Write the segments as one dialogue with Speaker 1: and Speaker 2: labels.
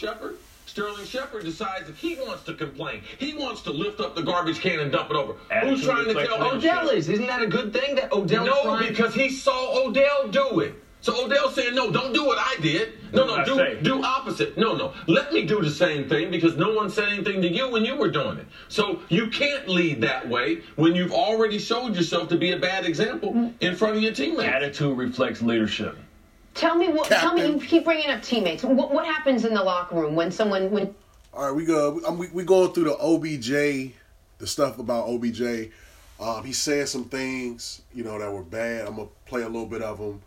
Speaker 1: Shepard. Sterling Shepard decides if he wants to complain, he wants to lift up the garbage can and dump it over.
Speaker 2: Attitude
Speaker 1: Who's trying to
Speaker 2: reflects
Speaker 1: tell
Speaker 2: leadership.
Speaker 1: Odell
Speaker 3: Odell is. Isn't that a good thing that Odell
Speaker 1: no,
Speaker 3: trying?
Speaker 1: because he saw Odell do it. So Odell saying, no, don't do what I did. No, no, do
Speaker 2: say?
Speaker 1: do opposite. No, no, let me do the same thing because no one said anything to you when you were doing it. So you can't lead that way when you've already showed yourself to be a bad example in front of your teammates.
Speaker 2: Attitude reflects leadership.
Speaker 4: Tell me what. Tell me. You keep bringing up teammates. What, what happens in the locker room when someone when
Speaker 5: All right, we go. We we going through the OBJ, the stuff about OBJ. Um, he said some things, you know, that were bad. I'm gonna play a little bit of them.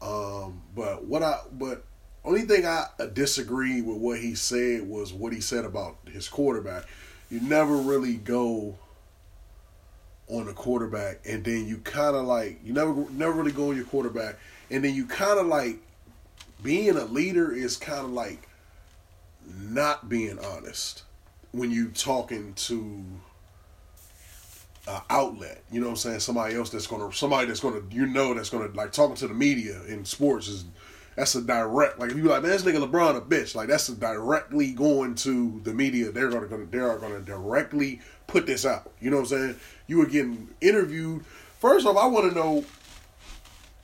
Speaker 5: Um, but what I but only thing I disagree with what he said was what he said about his quarterback. You never really go on the quarterback, and then you kind of like you never never really go on your quarterback, and then you kind of like being a leader is kind of like not being honest when you talking to uh, outlet. You know what I'm saying? Somebody else that's gonna, somebody that's gonna, you know, that's gonna like talking to the media in sports is that's a direct. Like if you like, man, this nigga LeBron a bitch. Like that's directly going to the media. They're gonna, gonna they are gonna directly put this out. You know what I'm saying? You were getting interviewed. First off, I want to know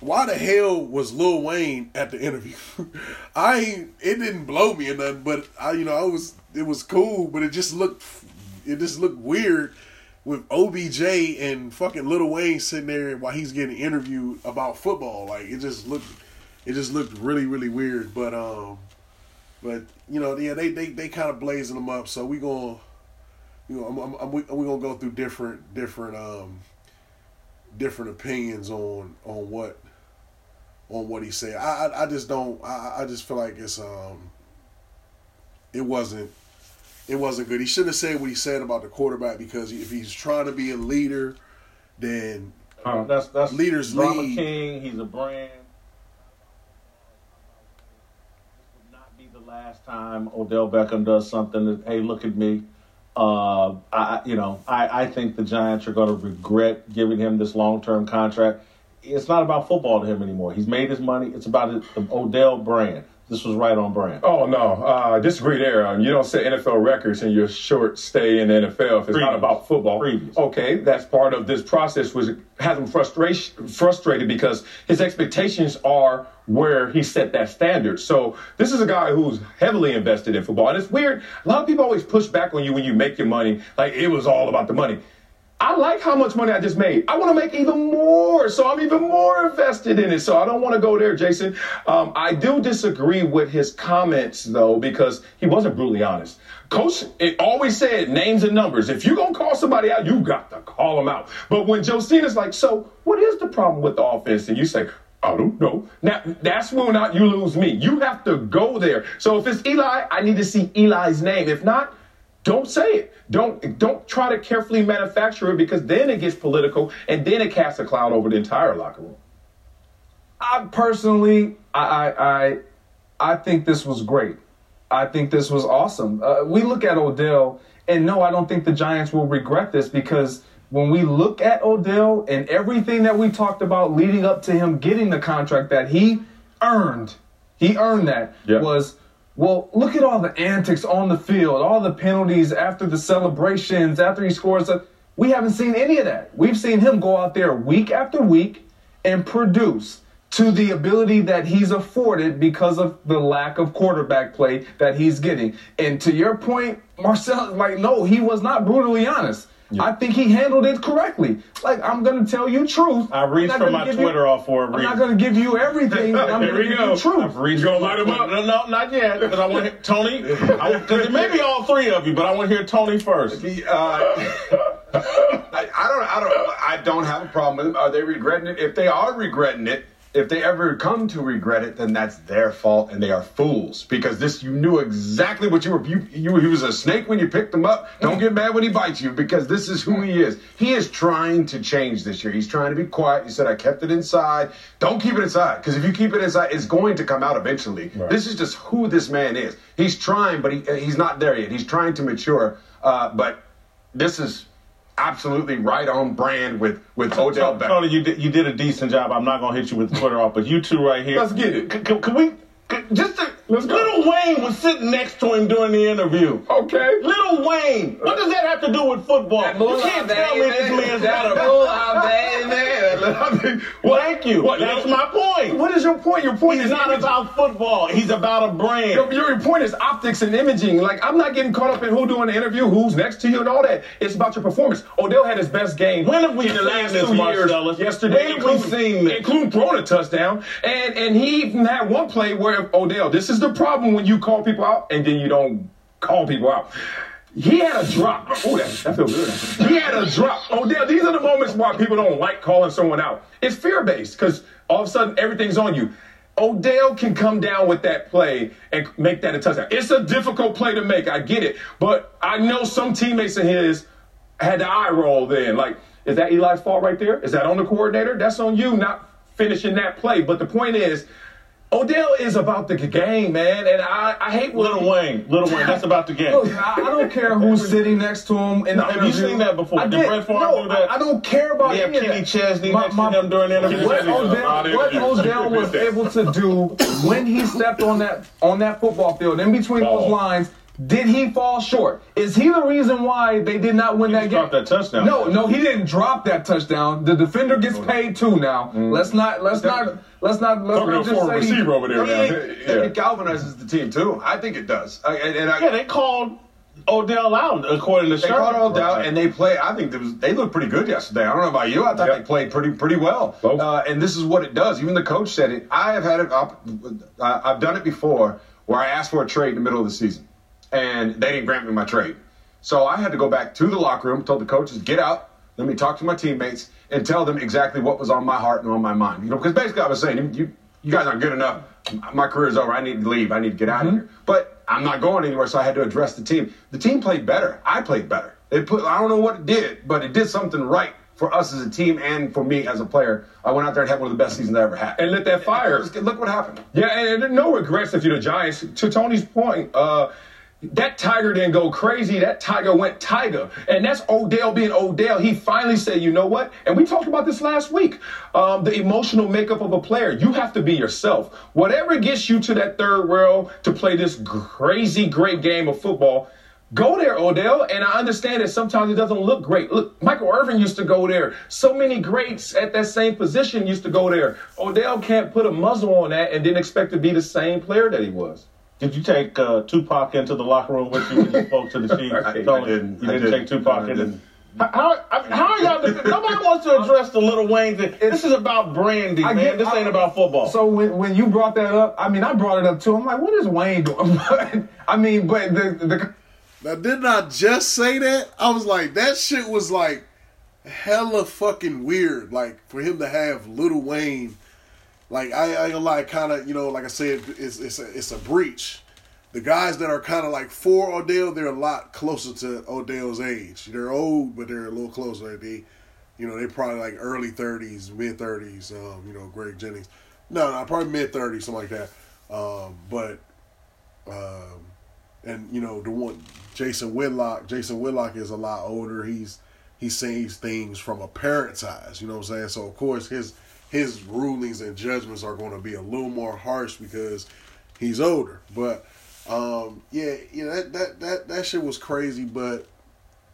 Speaker 5: why the hell was Lil Wayne at the interview? I it didn't blow me or nothing, but I you know I was it was cool, but it just looked it just looked weird with OBJ and fucking Lil Wayne sitting there while he's getting interviewed about football. Like it just looked it just looked really really weird. But um, but you know yeah they they they kind of blazing them up. So we gonna you know I'm, I'm, I'm, we we gonna go through different different um different opinions on on what on what he said. I I, I just don't. I, I just feel like it's um. It wasn't. It wasn't good. He shouldn't have said what he said about the quarterback because if he's trying to be a leader, then
Speaker 6: Uh, that's that's
Speaker 5: Leaders
Speaker 6: drama
Speaker 5: lead.
Speaker 6: king. He's a brand. This would not be the last time Odell Beckham does something. That, hey, look at me. Uh, I, you know, I, I think the Giants are going to regret giving him this long-term contract. It's not about football to him anymore. He's made his money. It's about the Odell brand. This was right on brand.
Speaker 7: Oh no, uh, disagree there. Um, you don't set NFL records in your short stay in the NFL if it's not about football.
Speaker 6: Previous.
Speaker 7: Okay, that's part of this process. Was has him frustration frustrated because his expectations are where he set that standard. So this is a guy who's heavily invested in football, and it's weird. A lot of people always push back on you when you make your money, like it was all about the money. I like how much money I just made. I want to make even more, so I'm even more invested in it. So I don't want to go there, Jason. Um, I do disagree with his comments though because he wasn't brutally honest. Coach it always said names and numbers. If you're gonna call somebody out, you got to call them out. But when Josina's like, "So what is the problem with the offense?" and you say, I don't know. Now that's when not you lose me. You have to go there. So if it's Eli, I need to see Eli's name. If not, don't say it. Don't don't try to carefully manufacture it because then it gets political and then it casts a cloud over the entire locker room.
Speaker 8: I personally, I, I, I, I think this was great. I think this was awesome. Uh, we look at Odell, and no, I don't think the Giants will regret this because when we look at Odell and everything that we talked about leading up to him getting the contract that he earned, he earned that
Speaker 7: Yeah.
Speaker 8: was. Well, look at all the antics on the field, all the penalties after the celebrations, after he scores. We haven't seen any of that. We've seen him go out there week after week and produce to the ability that he's afforded because of the lack of quarterback play that he's getting. And to your point, Marcel, like, no, he was not brutally honest. I think he handled it correctly. Like, I'm going to tell you truth.
Speaker 6: I reached
Speaker 8: I'm
Speaker 6: for my
Speaker 8: give you-
Speaker 6: Twitter off for
Speaker 8: I'm not going to give you everything. but I'm
Speaker 7: Here
Speaker 8: going
Speaker 7: we
Speaker 8: to give
Speaker 7: go.
Speaker 8: you truth.
Speaker 6: I've reached
Speaker 7: You gonna light him up?
Speaker 6: No, no, not yet. Because I want to hear Tony. Because it may be all three of you, but I want to hear Tony first.
Speaker 3: Uh, I, I don't. I don't. I don't have a problem with them. Are they regretting it? If they are regretting it, if they ever come to regret it, then that's their fault, and they are fools because this you knew exactly what you were. You, you he was a snake when you picked him up. Don't get mad when he bites you because this is who he is. He is trying to change this year. He's trying to be quiet. He said, "I kept it inside." Don't keep it inside because if you keep it inside, it's going to come out eventually. This is just who this man is. He's trying, but he, he's not there yet. He's trying to mature, uh, but this is absolutely right on brand with with Odell Beckham.
Speaker 6: Tony, you did, you did a decent job. I'm not going to hit you with Twitter off, but you two right here.
Speaker 3: Let's get it.
Speaker 6: C- c- Can, we, c- just to. Little Wayne was sitting next to him during the interview.
Speaker 7: Okay.
Speaker 6: Little Wayne. What does that have to do with football? You can't tell me this man's man's got a. Thank you.
Speaker 7: What,
Speaker 6: That's
Speaker 7: you-
Speaker 6: my point.
Speaker 7: What is your point? Your point
Speaker 6: He's
Speaker 7: is
Speaker 6: not
Speaker 7: image-
Speaker 6: about football. He's about a brand.
Speaker 7: Your, your point is optics and imaging. Like I'm not getting caught up in who doing the interview, who's next to you, and all that. It's about your performance. Odell had his best game.
Speaker 6: When have we
Speaker 7: in the
Speaker 6: seen
Speaker 7: last
Speaker 6: this,
Speaker 7: two years?
Speaker 6: Marcellus?
Speaker 7: Yesterday,
Speaker 6: When have we seen this?
Speaker 7: including throwing a touchdown, and and he even had one play where Odell. This is the problem when you call people out and then you don't call people out. He had a drop. Oh, that, that feels good. He had a drop. Oh, Odell, these are the moments why people don't like calling someone out. It's fear based because all of a sudden everything's on you. Odell can come down with that play and make that a touchdown. It's a difficult play to make. I get it. But I know some teammates of his had the eye roll then. Like, is that Eli's fault right there? Is that on the coordinator? That's on you not finishing that play. But the point is, Odell is about the game, man. And I, I hate
Speaker 6: Little Wayne. Little Wayne. That's about the game.
Speaker 8: Look, I, I don't care who's sitting next to him in the
Speaker 6: Have you seen that before?
Speaker 8: I
Speaker 6: Did
Speaker 8: did.
Speaker 6: Brett Favre
Speaker 8: no,
Speaker 6: do that?
Speaker 8: I, I don't care about
Speaker 6: Yeah,
Speaker 8: any of
Speaker 6: Kenny
Speaker 8: that.
Speaker 6: Chesney
Speaker 8: My-
Speaker 6: next
Speaker 8: my-
Speaker 6: to him during the interview.
Speaker 8: What Odell, what Odell was able to do when he stepped on that on that football field, in between those lines, did he fall short? Is he the reason why they did not win
Speaker 6: He
Speaker 8: that
Speaker 6: just
Speaker 8: game?
Speaker 6: dropped that touchdown.
Speaker 8: No, no, he didn't drop that touchdown. The defender gets paid too now. Let's not, let's not, let's not, let's
Speaker 7: Talking
Speaker 8: not
Speaker 7: to a
Speaker 8: just
Speaker 7: former
Speaker 8: say he-
Speaker 7: receiver over there now.
Speaker 3: It,
Speaker 7: Yeah.
Speaker 3: it galvanizes the team too. I think it does. I, and, and I,
Speaker 6: Yeah, they called Odell out according to
Speaker 3: They
Speaker 6: Sherman.
Speaker 3: caught all down, and they play. I think was, they looked pretty good yesterday. I don't know about you. I thought
Speaker 7: Yep.
Speaker 3: they played pretty pretty well. Uh, and this is what it does. Even the coach said it. I have had it. Uh, I've done it before, where I asked for a trade in the middle of the season, and they didn't grant me my trade. So I had to go back to the locker room, told the coaches, "Get out. Let me talk to my teammates and tell them exactly what was on my heart and on my mind." You know, because basically I was saying, "You, you, guys aren't good enough. My career is over. I need to leave. I need to get out of here." But I'm not going anywhere, so I had to address the team. The team played better. I played better. It put. I don't know what it did, but it did something right for us as a team and for me as a player. I went out there and had one of the best seasons I ever had.
Speaker 7: And lit that fire.
Speaker 3: Look what happened.
Speaker 7: Yeah, and, and no regrets if you're the Giants. To Tony's point, uh, that Tiger didn't go crazy. That Tiger went Tiger. And that's Odell being Odell. He finally said, you know what? And we talked about this last week. Um, the emotional makeup of a player. You have to be yourself. Whatever gets you to that third rail to play this crazy great game of football, Go there, Odell. And I understand that sometimes it doesn't look great. Look, Michael Irvin used to go there. So many greats at that same position used to go there. Odell can't put a muzzle on that and then expect to be the same player that he was.
Speaker 6: Did you take uh, Tupac into the locker room with you when you spoke to the Chiefs?
Speaker 7: I
Speaker 6: Tony,
Speaker 3: didn't.
Speaker 6: You
Speaker 3: I
Speaker 6: didn't
Speaker 3: didn't.
Speaker 6: take Tupac
Speaker 3: I
Speaker 6: in.
Speaker 3: didn't.
Speaker 6: How, how, how are y'all? Nobody wants to address the little Wayne thing. This is about branding,
Speaker 8: I
Speaker 6: man.
Speaker 8: get-
Speaker 6: this
Speaker 8: I-
Speaker 6: ain't about football.
Speaker 8: So when, when you brought that up, I mean, I brought it up too. I'm like, what is Wayne doing? But, I mean, but the the
Speaker 5: Now, didn't I just say that? I was like, that shit was like hella fucking weird. Like for him to have Little Wayne, like I, I lie, kind of you know, like I said, it's it's a, it's a breach. The guys that are kind of like for Odell, they're a lot closer to Odell's age. They're old, but they're a little closer. They, you know, they probably like early thirties, mid thirties. Um, you know, Greg Jennings. No, no, probably mid thirties, something like that. Um, but um, and you know the one Jason Whitlock. Jason Whitlock is a lot older. He's he sees things from a parent's eyes. You know what I'm saying? So of course his his rulings and judgments are going to be a little more harsh because he's older. But um, yeah, you know that that that that shit was crazy. But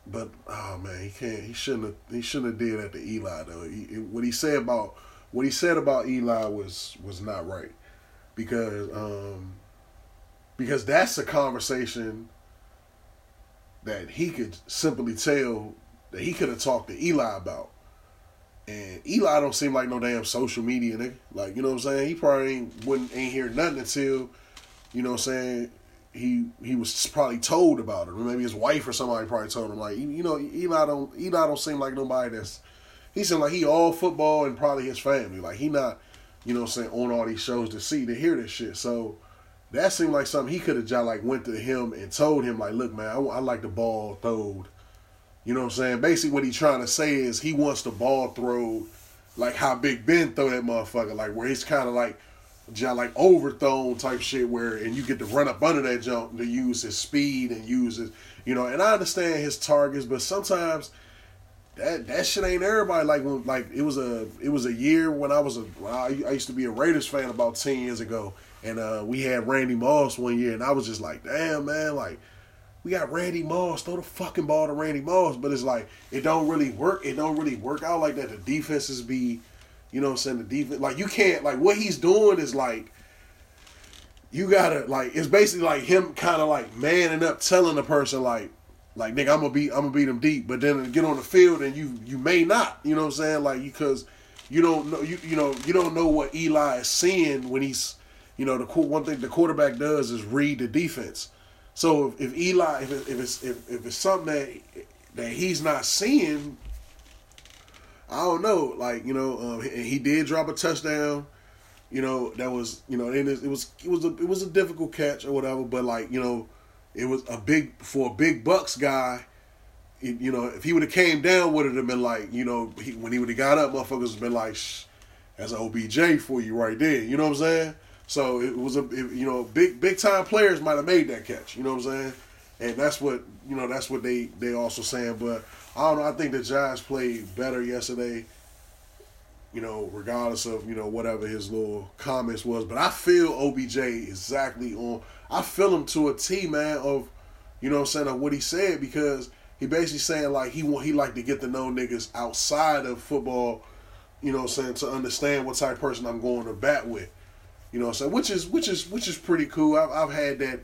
Speaker 5: but oh man, he can't. He shouldn't have. He shouldn't have did that to Eli though. He, what he said about what he said about Eli was was not right because um because that's a conversation that he could simply tell that he could have talked to Eli about. And Eli don't seem like no damn social media nigga. Like, you know what I'm saying? He probably ain't wouldn't ain't hear nothing until, you know what I'm saying, he he was probably told about it. Or maybe his wife or somebody probably told him. Like, you know, Eli don't Eli don't seem like nobody that's he seemed like he all football and probably his family. Like he not, you know what I'm saying, on all these shows to see to hear this shit. So that seemed like something he could have just like went to him and told him like, look, man, I, I like the ball throwed. You know what I'm saying? Basically, what he's trying to say is he wants the ball thrown like how Big Ben throw that motherfucker, like where he's kind of like like overthrown type shit, where and you get to run up under that jump to use his speed and use his, you know. And I understand his targets, but sometimes that that shit ain't everybody. Like when like it was a it was a year when I was a I used to be a Raiders fan about ten years ago, and uh, we had Randy Moss one year, and I was just like, damn man, like we got Randy Moss, throw the fucking ball to Randy Moss, but it's like it don't really work. It don't really work out like that. The defenses be, you know, what I'm saying the defense like you can't like what he's doing is like. You gotta like it's basically like him kind of like manning up, telling the person like, like nigga, I'm gonna beat, I'm gonna beat him deep. But then get on the field and you you may not, you know what I'm saying? Like because you don't know you you know you don't know what Eli is seeing when he's, you know, the one thing the quarterback does is read the defense. So if, if Eli if, it, if it's if, if it's something that that he's not seeing, I don't know. Like you know, um, he, he did drop a touchdown. You know that was you know and it, it was it was a it was a difficult catch or whatever. But like you know, it was a big for a big Bucks guy. it- you know, if he would have came down, would have been like you know he, when he would have got up, motherfuckers would have been like, Shh, "That's an OBJ for you right there." You know what I'm saying? So it was a it, you know big big time players might have made that catch. You know what I'm saying? And that's what you know. That's what they they also saying. But I don't know. I think the Giants played better yesterday. You know, regardless of you know whatever his little comments was, but I feel OBJ exactly on. I feel him to a T, man. Of you know what I'm saying of what he said because he basically saying like he want he like to get to know niggas outside of football. You know I'm saying to understand what type of person I'm going to bat with. You know what I'm saying? Which is which is which is pretty cool. I've, I've had that.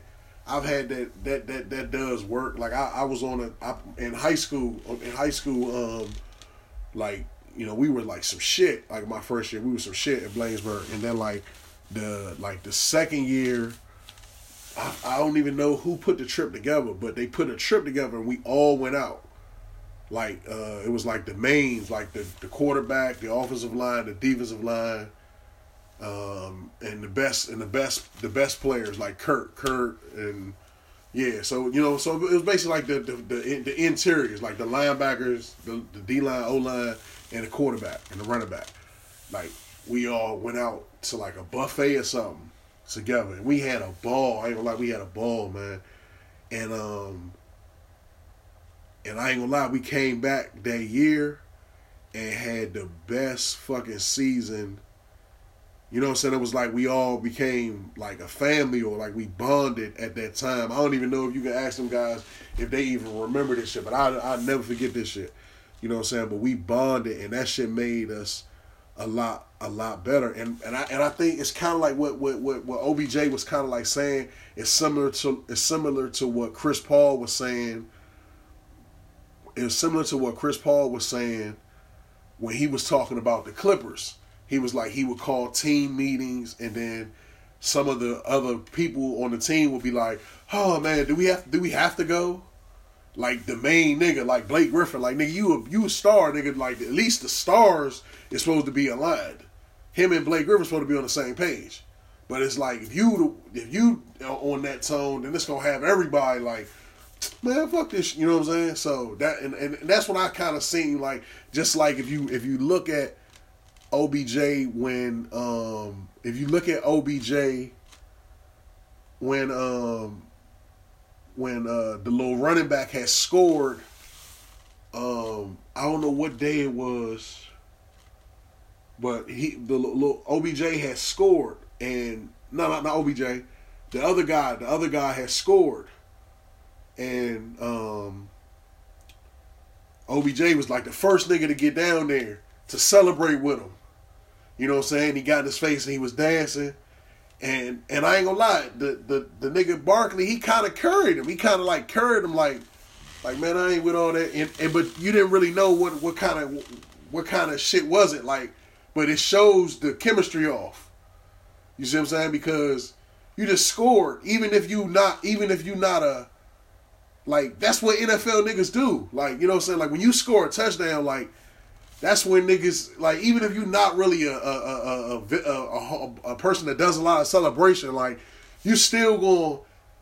Speaker 5: I've had that that that that does work. Like I, I was on a I, in high school in high school. Um, like you know we were like some shit. Like my first year we were some shit at Bladensburg, and then like the like the second year. I, I don't even know who put the trip together, but they put a trip together and we all went out. Like uh, it was like the mains, like the, the quarterback, the offensive line, the defensive line, um, and the best and the best the best players like Kurt, Kurt, and yeah. So you know, so it was basically like the the the, the interiors, like the linebackers, the, the D line, O line, and the quarterback and the running back. Like we all went out to like a buffet or something together, and we had a ball. I ain't gonna lie, we had a ball, man. And um, and I ain't gonna lie, we came back that year and had the best fucking season. You know what I'm saying? It was like we all became like a family or like we bonded at that time. I don't even know if you can ask them guys if they even remember this shit, but I I never forget this shit. You know what I'm saying? But we bonded and that shit made us a lot a lot better. And and I and I think it's kind of like what what what, what OBJ was kind of like saying. It's similar to it's similar to what Chris Paul was saying. It's similar to what Chris Paul was saying when he was talking about the Clippers. He was like he would call team meetings and then some of the other people on the team would be like, "Oh man, do we have do we have to go?" Like the main nigga, like Blake Griffin, like nigga, you a you a star, nigga. Like at least the stars is supposed to be aligned. Him and Blake Griffin supposed to be on the same page. But it's like if you if you on that tone, then it's gonna have everybody like, man, fuck this. You know what I'm saying? So that and, and that's what I kind of seen. Like just like if you if you look at OBJ when um if you look at OBJ when um when uh the little running back had scored um I don't know what day it was but he the little, OBJ had scored and no not not OBJ the other guy the other guy had scored. And um OBJ was like the first nigga to get down there to celebrate with him you know what I'm saying? He got in his face and he was dancing. And and I ain't gonna lie, the the, the nigga Barkley, he kinda carried him. He kinda like carried him like like man, I ain't with all that and, and but you didn't really know what what kind of what kind of shit was it like but it shows the chemistry off. You see what I'm saying? Because you just scored, even if you not even if you not a like that's what NFL niggas do. Like, you know what I'm saying? Like when you score a touchdown, like that's when niggas like even if you're not really a a, a, a, a, person that does a lot of celebration, like you still gonna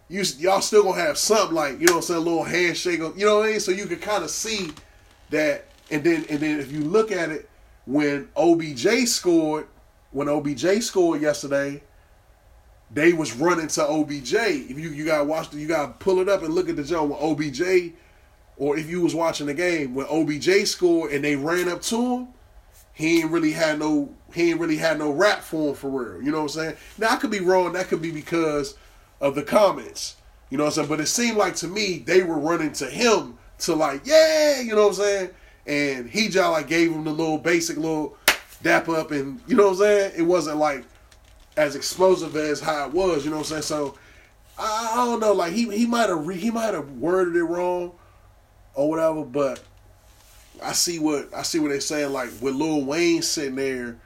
Speaker 5: you y'all still gonna have something like you know what I'm saying, a little handshake, you know what I mean? So you can kind of see that, and then and then if you look at it when OBJ scored, when OBJ scored yesterday, they was running to OBJ. If you you gotta watch, the, you gotta pull it up and look at the joke when OBJ or if you was watching the game when OBJ scored and they ran up to him, he ain't really had no he ain't really had no rap for him for real. You know what I'm saying? Now I could be wrong. That could be because of the comments. You know what I'm saying? But it seemed like to me they were running to him to like, yeah, you know what I'm saying? And he just like gave him the little basic little dap up and you know what I'm saying? It wasn't like as explosive as how it was, you know what I'm saying? So I, don't know, like he he might have he might have worded it wrong or whatever, but I see what I see what they're saying. Like with Lil Wayne sitting there,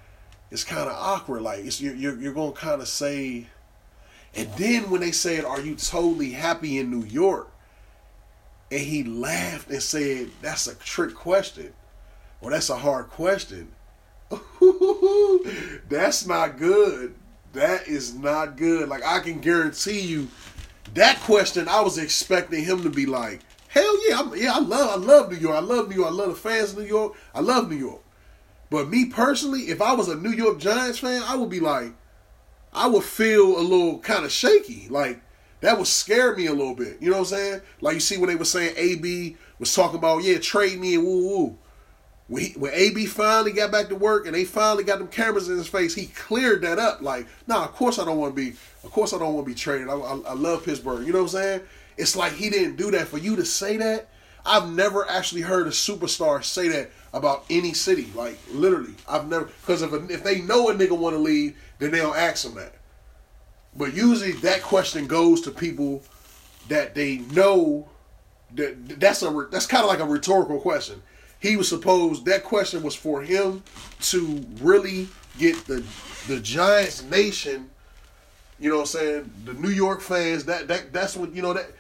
Speaker 5: it's kind of awkward. Like it's, you're you're, you're gonna kind of say, and then when they said, "Are you totally happy in New York?" and he laughed and said, "That's a trick question, or that's a hard question." that's not good. That is not good. Like I can guarantee you, that question I was expecting him to be like, Hell yeah, I'm, yeah, I love, I love New York. I love New York. I love the fans of New York. I love New York. But me personally, if I was a New York Giants fan, I would be like, I would feel a little kind of shaky. Like that would scare me a little bit. You know what I'm saying? Like you see when they were saying AB was talking about, yeah, trade me and woo woo. When, he, when AB finally got back to work and they finally got them cameras in his face, he cleared that up. Like, nah, of course I don't want to be, of course I don't want to be traded. I, I, I love Pittsburgh. You know what I'm saying? It's like he didn't do that. For you to say that, I've never actually heard a superstar say that about any city. Like literally, I've never because if a, if they know a nigga want to leave, then they'll ask him that. But usually that question goes to people that they know that that's a that's kind of like a rhetorical question. He was supposed that question was for him to really get the the Giants nation, you know what I'm saying, the New York fans, that that that's what you know that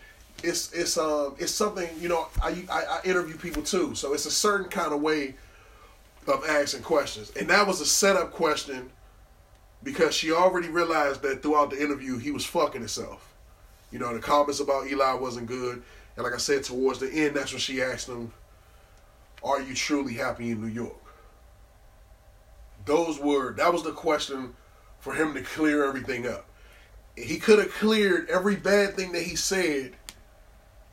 Speaker 5: it's it's um it's something you know I, I, I interview people too, so it's a certain kind of way of asking questions, and that was a setup question because she already realized that throughout the interview he was fucking himself. You know, the comments about Eli wasn't good, and like I said, towards the end, that's when she asked him, "Are you truly happy in New York?" Those were that was the question for him to clear everything up. He could have cleared every bad thing that he said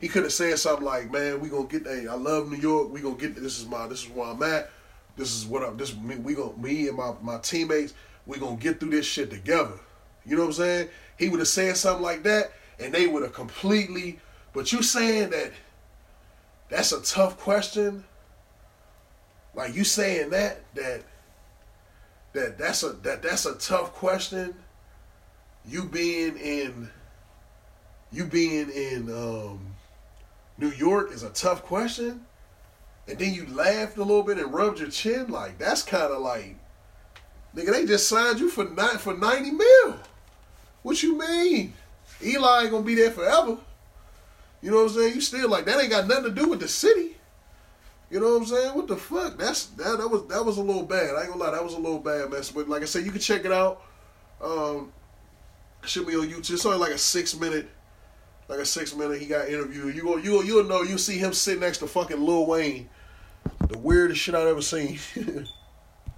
Speaker 5: he could have said something like, "Man, we gonna get. Hey, I love New York. We gonna get. This is my. This is where I'm at. This is what I'm. This me. We gonna me and my my teammates. We gonna get through this shit together. You know what I'm saying? He would have said something like that, and they would have completely. But you saying that? That's a tough question. Like you saying that that that that's a that that's a tough question. You being in you being in um New York is a tough question, and then you laughed a little bit and rubbed your chin, like that's kind of like, nigga, they just signed you for nine for ninety mil. What you mean? Eli ain't gonna be there forever. You know what I'm saying? You still like that ain't got nothing to do with the city. You know what I'm saying? What the fuck? That's that that was that was a little bad. I ain't gonna lie, that was a little bad mess. But like I said, you can check it out. Um, should be on YouTube. It's only like a six minute like a six minute. He got interviewed. You go, you you'll know. You'll see him sitting next to fucking Lil Wayne, the weirdest shit I've ever seen.